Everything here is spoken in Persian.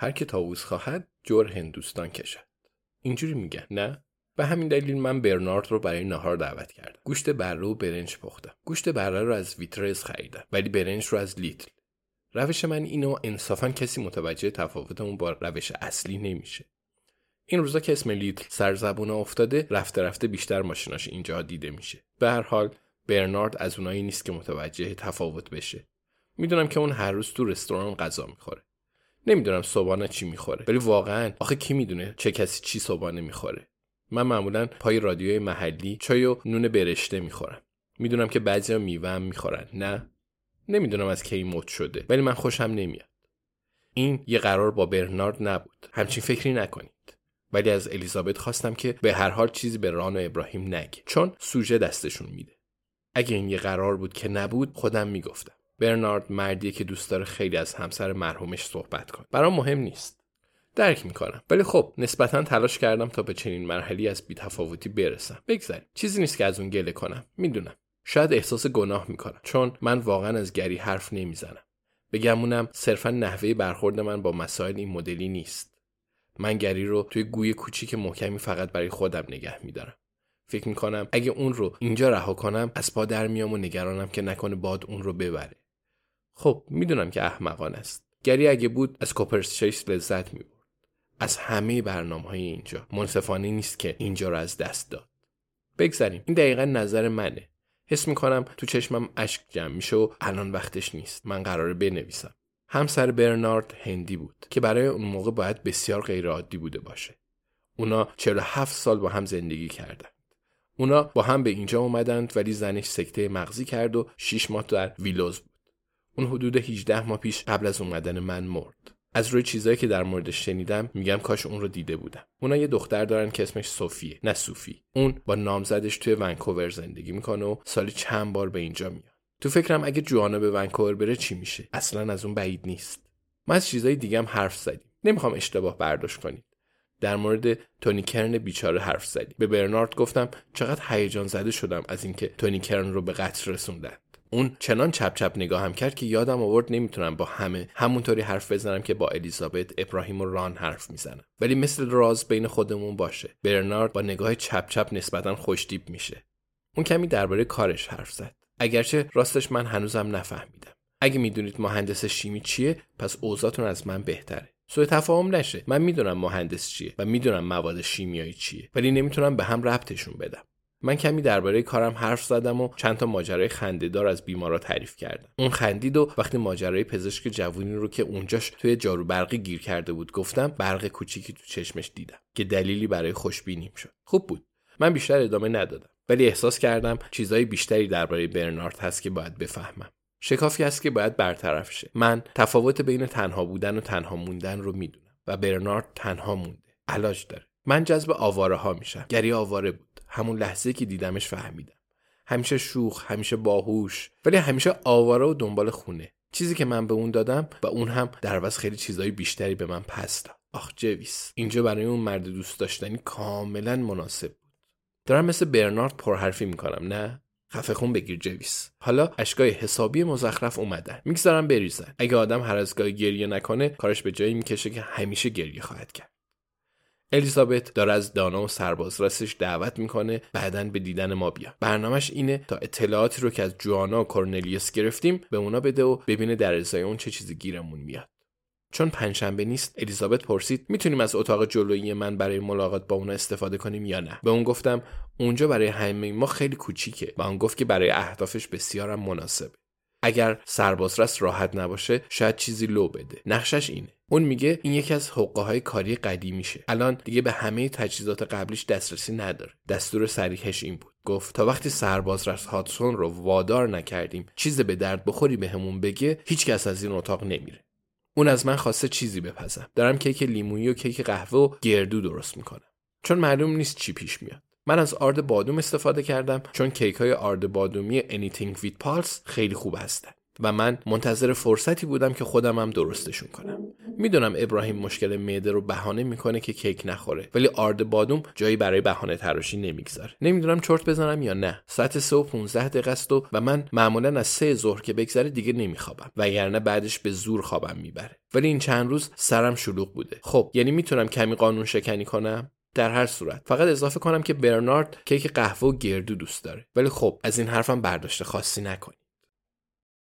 هر که تاووز خواهد جور هندوستان کشد. اینجوری میگن نه؟ به همین دلیل من برنارد رو برای نهار دعوت کردم. گوشت بره و برنج پختم. گوشت بره رو از ویترز خریدم ولی برنج رو از لیتل. روش من اینو انصافا کسی متوجه تفاوتمون با روش اصلی نمیشه. این روزا که اسم لیتل سرزبونه افتاده رفته رفته بیشتر ماشیناش اینجا دیده میشه. به هر حال برنارد از اونایی نیست که متوجه تفاوت بشه. می‌دونم که اون هر روز تو رستوران غذا می‌خوره. نمی‌دونم صبحانه چی می‌خوره. ولی واقعا آخه کی می‌دونه چه کسی چی صبحانه می‌خوره؟ من معمولا پای رادیوی محلی چای و نون برشته می‌خورم. می‌دونم که بعضیا میوه هم می‌خورن. نه؟ نمی‌دونم از کی مد شده. ولی من خوشم نمیاد. این یه قرار با برنارد نبود. همچین فکری نکنید. ولی از الیزابت خواستم که به هر حال چیزی به ران و ابراهیم نگه. چون سوژه دستشون میده. اگه این یه قرار بود که نبود خودم می‌گفتم. برنارد مردیه که دوست داره خیلی از همسر مرحومش صحبت کنه. برام مهم نیست. درک می‌کنم. ولی خب نسبتا تلاش کردم تا به چنین مرحلی از بیتفاوتی برسم. بگذاریم. چیزی نیست که از اون گله کنم. می‌دونم. شاید احساس گناه می‌کنم. چون من واقعا از گری حرف نمی‌زنم. بگمونم صرفا نحوه برخورد من با مسائل این مدلی نیست. من گری رو توی گوی کوچیک محکمی فقط برای خودم نگه میدارم. فکر می‌کنم اگه اون رو اینجا رها کنم از پا در میام و نگرانم که نکنه باد اون رو ببره. خب می‌دونم که احمقان است. گری اگه بود از کوپرسچیس لذت می‌برد. از همه برنامه های اینجا. منصفانه نیست که اینجا رو از دست داد. بگذاریم این دقیقا نظر منه. حس می‌کنم تو چشمم اشک جمع میشه و الان وقتش نیست. من قراره بنویسم. همسر برنارد هندی بود که برای اون موقع باید بسیار غیرعادی بوده باشه. اونا 47 سال با هم زندگی کردند. اونا با هم به اینجا اومدند ولی زنش سکته مغزی کرد و 6 ماه در ویلوز اون حدود 18 ماه پیش قبل از اومدن من مرد. از روی چیزایی که در موردش شنیدم میگم کاش اون رو دیده بودم. اونا یه دختر دارن که اسمش صوفیه نه صوفی اون با نامزدش توی ونکوور زندگی می‌کنه و سالی چند بار به اینجا میاد. تو فکرم اگه جوانا به ونکوور بره چی میشه؟ اصلا از اون بعید نیست. ما از چیزای دیگه هم حرف زدیم. نمی‌خوام اشتباه برداشت کنید. در مورد تونی کرن بیچاره حرف زدیم. به برنارد گفتم چقدر هیجان زده شدم از اینکه تونی کرن رو به قتل رسوندن. اون چنان چپ چپ نگاهم کرد که یادم آورد نمی‌تونم با همه همونطوری حرف بزنم که با الیزابت ابراهیم و ران حرف می‌زنم. ولی مثل راز بین خودمون باشه. برنارد با نگاه چپ چپ نسبتا خوشتیپ میشه. اون کمی درباره کارش حرف زد. اگرچه راستش من هنوزم نفهمیدم. اگه می‌دونید مهندس شیمی چیه پس اوضاعتون از من بهتره. سوء تفاهم نشه. من می‌دونم مهندس چیه و می‌دونم مواد شیمیایی چیه ولی نمی‌تونم به هم ربطشون بدم. من کمی درباره کارم حرف زدم و چند تا ماجرای خندهدار از بیمارا تعریف کردم. اون خندید و وقتی ماجرای پزشک جوونی رو که اونجاش توی جارو برقی گیر کرده بود گفتم برق کوچیکی تو چشمش دیدم که دلیلی برای خوشبینیم شد. خوب بود. من بیشتر ادامه ندادم. ولی احساس کردم چیزای بیشتری درباره برنارد هست که باید بفهمم. شکافی هست که باید برطرف شه. من تفاوت بین تنها بودن و تنها موندن رو می‌دونم و برنارد تنها مونده. علاج داره. من جذب آواره ها میشم. گری آواره بود. همون لحظه که دیدمش فهمیدم. همیشه شوخ همیشه باهوش ولی همیشه آواره و دنبال خونه. چیزی که من به اون دادم و اون هم در عوض خیلی چیزهای بیشتری به من پس داد. آخ جویس اینجا برای اون مرد دوست داشتنی کاملا مناسب بود. دارم مثل برنارد پرحرفی می‌کنم نه؟ خفه خون بگیر جویس. حالا اشکای حسابی مزخرف اومدن. می‌گذارم بریزن. اگه آدم هر از گاهی گریه نکنه کارش به جایی می‌کشه که همیشه گریه خواهد کرد. الیزابت داره از دانا و سربازرسش دعوت می‌کنه بعدا به دیدن ما بیا برنامهش اینه تا اطلاعاتی رو که از جوانا و کورنلیوس گرفتیم به اونا بده و ببینه در ازای اون چه چیزی گیرمون میاد. چون پنجشنبه نیست الیزابت پرسید می‌تونیم از اتاق جلویی من برای ملاقات با اونا استفاده کنیم یا نه؟ به اون گفتم اونجا برای همه ما خیلی کوچیکه. و اون گفت که برای اهدافش بسیارم مناسبه. اگر سربازرس راحت نباشه شاید چیزی لو بده. نقشش اینه. اون میگه این یکی از حقه های کاری قدیمیشه. الان دیگه به همه تجهیزات قبلیش دسترسی نداره. دستور سریحش این بود. گفت تا وقتی سربازرس هاتسون رو وادار نکردیم چیز به درد بخوری بهمون به بگه هیچکس از این اتاق نمیره. اون از من خواسته چیزی بپزم. دارم کیک لیمویی و کیک قهوه و گردو درست می‌کنم. چون معلوم نیست چی پیش میاد. من از آرد بادوم استفاده کردم چون کیک های آرد بادومی Anything with Pulse خیلی خوب هستن. و من منتظر فرصتی بودم که خودم هم درستشون کنم. می‌دونم ابراهیم مشکل معده رو بهانه می‌کنه که کیک نخوره ولی آرد بادوم جایی برای بهانه تراشی نمی‌گذاره. نمی‌دونم چرت بزنم یا نه. ساعت 3 و 15 دقیقه است و, من معمولا از سه ظهر که بگذره دیگه نمیخوابم. وگرنه بعدش به زور خوابم می‌بره. ولی این چند روز سرم شلوغ بوده. خب یعنی می‌تونم کمی قانون شکنی کنم؟ در هر صورت. فقط اضافه کنم که برنارد کیک قهوه و گردو دوست داره. ولی خب از این حرفم برداشته خاصی نکنی